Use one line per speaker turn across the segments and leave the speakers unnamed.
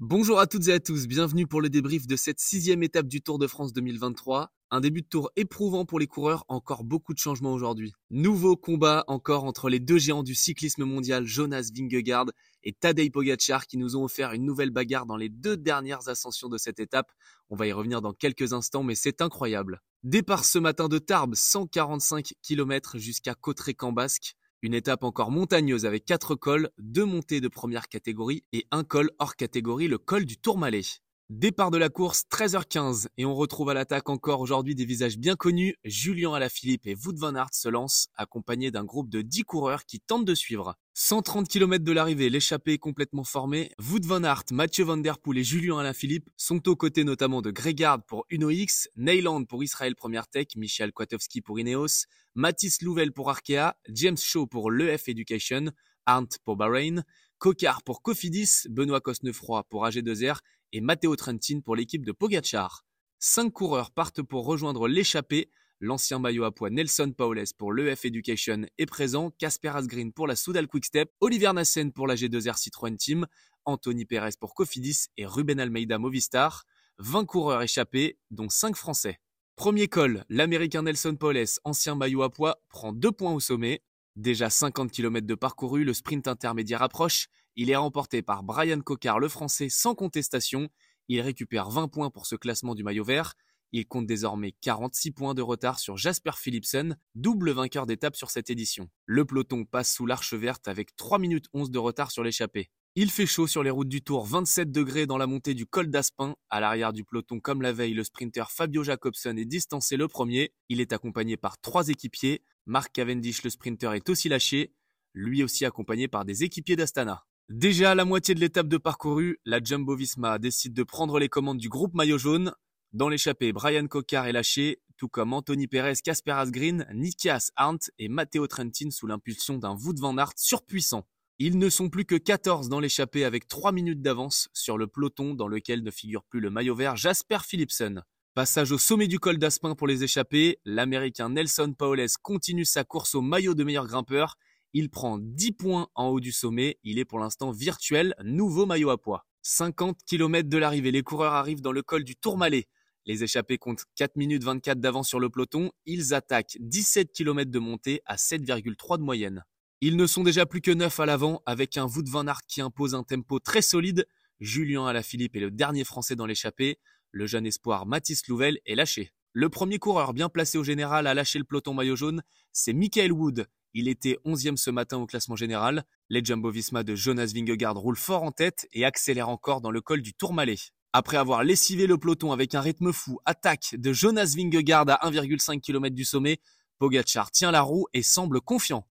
Bonjour à toutes et à tous, bienvenue pour le débrief de cette sixième étape du Tour de France 2023. Un début de tour éprouvant pour les coureurs, encore beaucoup de changements aujourd'hui. Nouveau combat encore entre les deux géants du cyclisme mondial, Jonas Vingegaard et Tadej Pogacar, qui nous ont offert une nouvelle bagarre dans les deux dernières ascensions de cette étape. On va y revenir dans quelques instants, mais c'est incroyable. Départ ce matin de Tarbes, 145 km jusqu'à Cotteret-Cambasque. Une étape encore montagneuse avec quatre cols, deux montées de première catégorie et un col hors catégorie, le col du Tourmalet. Départ de la course 13h15 et on retrouve à l'attaque encore aujourd'hui des visages bien connus. Julien Alaphilippe et Wout van Aert se lancent accompagnés d'un groupe de 10 coureurs qui tentent de suivre. 130 km de l'arrivée, l'échappée est complètement formée. Wout van Aert, Mathieu van der Poel et Julien Alaphilippe sont aux côtés notamment de Gregard pour Uno X, Neyland pour Israël Première Tech, Michel Kwiatkowski pour Ineos, Mathis Louvel pour Arkea, James Shaw pour l'EF Education, Arndt pour Bahrain, Cocard pour Cofidis, Benoît Cosnefroy pour AG2R et Matteo Trentin pour l'équipe de Pogachar. Cinq coureurs partent pour rejoindre l'échappée. L'ancien maillot à poids Nelson Paules pour l'EF Education est présent, Casper Asgreen pour la Soudal Quickstep, Olivier Nassen pour la G2R Citroën Team, Anthony Perez pour Cofidis et Ruben Almeida Movistar. 20 coureurs échappés, dont 5 Français. Premier col, l'Américain Nelson Paules, ancien maillot à poids, prend 2 points au sommet. Déjà 50 km de parcouru, le sprint intermédiaire approche. Il est remporté par Brian Cocard, le français, sans contestation. Il récupère 20 points pour ce classement du maillot vert. Il compte désormais 46 points de retard sur Jasper Philipsen, double vainqueur d'étape sur cette édition. Le peloton passe sous l'arche verte avec 3 minutes 11 de retard sur l'échappée. Il fait chaud sur les routes du Tour, 27 degrés dans la montée du col d'Aspin. À l'arrière du peloton, comme la veille, le sprinter Fabio Jacobson est distancé le premier. Il est accompagné par trois équipiers. Mark Cavendish, le sprinter, est aussi lâché, lui aussi accompagné par des équipiers d'Astana. Déjà à la moitié de l'étape de parcouru, la Jumbo-Visma décide de prendre les commandes du groupe maillot jaune. Dans l'échappée, Brian Cocard est lâché, tout comme Anthony Perez, Casper Asgreen, Nikias Arndt et Matteo Trentin sous l'impulsion d'un Wout van Aert surpuissant. Ils ne sont plus que 14 dans l'échappée avec 3 minutes d'avance sur le peloton dans lequel ne figure plus le maillot vert Jasper Philipsen. Passage au sommet du col d'Aspin pour les échappés, l'américain Nelson Paules continue sa course au maillot de meilleur grimpeur il prend 10 points en haut du sommet. Il est pour l'instant virtuel, nouveau maillot à poids. 50 km de l'arrivée, les coureurs arrivent dans le col du Tourmalet. Les échappés comptent 4 minutes 24 d'avance sur le peloton. Ils attaquent 17 km de montée à 7,3 de moyenne. Ils ne sont déjà plus que 9 à l'avant avec un Wout van Aert qui impose un tempo très solide. Julien Alaphilippe est le dernier français dans l'échappée. Le jeune espoir Mathis Louvel est lâché. Le premier coureur bien placé au général à lâcher le peloton maillot jaune, c'est Michael Wood. Il était 11e ce matin au classement général. Les Jumbo-Visma de Jonas Vingegaard roulent fort en tête et accélèrent encore dans le col du Tourmalet. Après avoir lessivé le peloton avec un rythme fou, attaque de Jonas Vingegaard à 1,5 km du sommet, Pogacar tient la roue et semble confiant.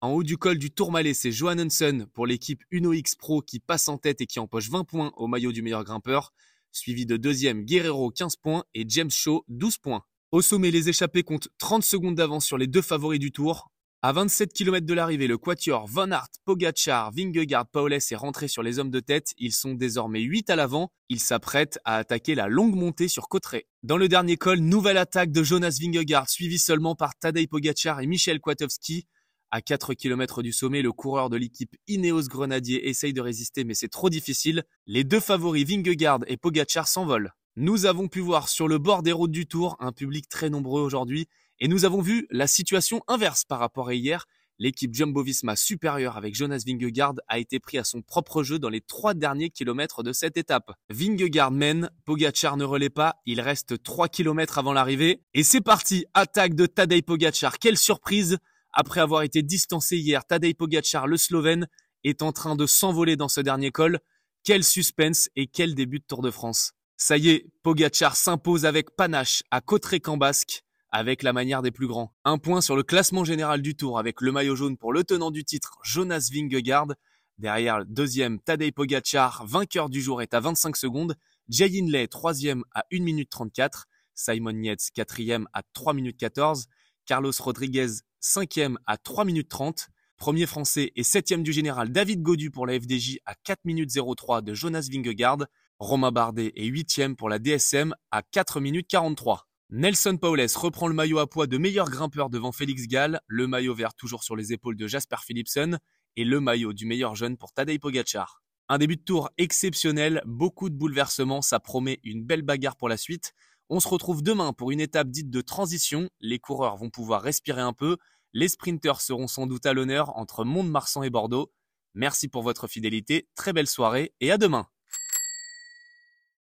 En haut du col du Tourmalet, c'est Johan pour l'équipe Uno X Pro qui passe en tête et qui empoche 20 points au maillot du meilleur grimpeur, suivi de deuxième Guerrero 15 points et James Shaw 12 points. Au sommet, les échappés comptent 30 secondes d'avance sur les deux favoris du tour. À 27 km de l'arrivée, le quatuor Van Aert, Pogacar, Vingegaard, Paules est rentré sur les hommes de tête. Ils sont désormais 8 à l'avant. Ils s'apprêtent à attaquer la longue montée sur Cotteret. Dans le dernier col, nouvelle attaque de Jonas Vingegaard, suivi seulement par Tadej Pogacar et Michel Kwiatkowski. À 4 km du sommet, le coureur de l'équipe Ineos Grenadier essaye de résister, mais c'est trop difficile. Les deux favoris Vingegaard et Pogacar s'envolent. Nous avons pu voir sur le bord des routes du Tour un public très nombreux aujourd'hui et nous avons vu la situation inverse par rapport à hier. L'équipe Jumbo-Visma supérieure avec Jonas Vingegaard a été pris à son propre jeu dans les trois derniers kilomètres de cette étape. Vingegaard mène, Pogacar ne relaie pas, il reste 3 kilomètres avant l'arrivée. Et c'est parti, attaque de Tadej Pogacar, quelle surprise Après avoir été distancé hier, Tadej Pogacar, le Slovène, est en train de s'envoler dans ce dernier col. Quel suspense et quel début de Tour de France. Ça y est, Pogacar s'impose avec panache à Cotteret-Cambasque avec la manière des plus grands. Un point sur le classement général du tour avec le maillot jaune pour le tenant du titre, Jonas Vingegaard. Derrière, le deuxième, Tadej Pogacar, vainqueur du jour, est à 25 secondes. Jay troisième à 1 minute 34. Simon Yates, quatrième à 3 minutes 14. Carlos Rodriguez, cinquième à 3 minutes 30. Premier français et septième du général David Godu pour la FDJ à 4 minutes 03 de Jonas Vingegaard. Romain Bardet est huitième pour la DSM à 4 minutes 43. Nelson Paules reprend le maillot à poids de meilleur grimpeur devant Félix Gall, le maillot vert toujours sur les épaules de Jasper Philipsen et le maillot du meilleur jeune pour Tadej Pogacar. Un début de tour exceptionnel, beaucoup de bouleversements, ça promet une belle bagarre pour la suite. On se retrouve demain pour une étape dite de transition. Les coureurs vont pouvoir respirer un peu. Les sprinteurs seront sans doute à l'honneur entre Mont-de-Marsan et Bordeaux. Merci pour votre fidélité, très belle soirée et à demain.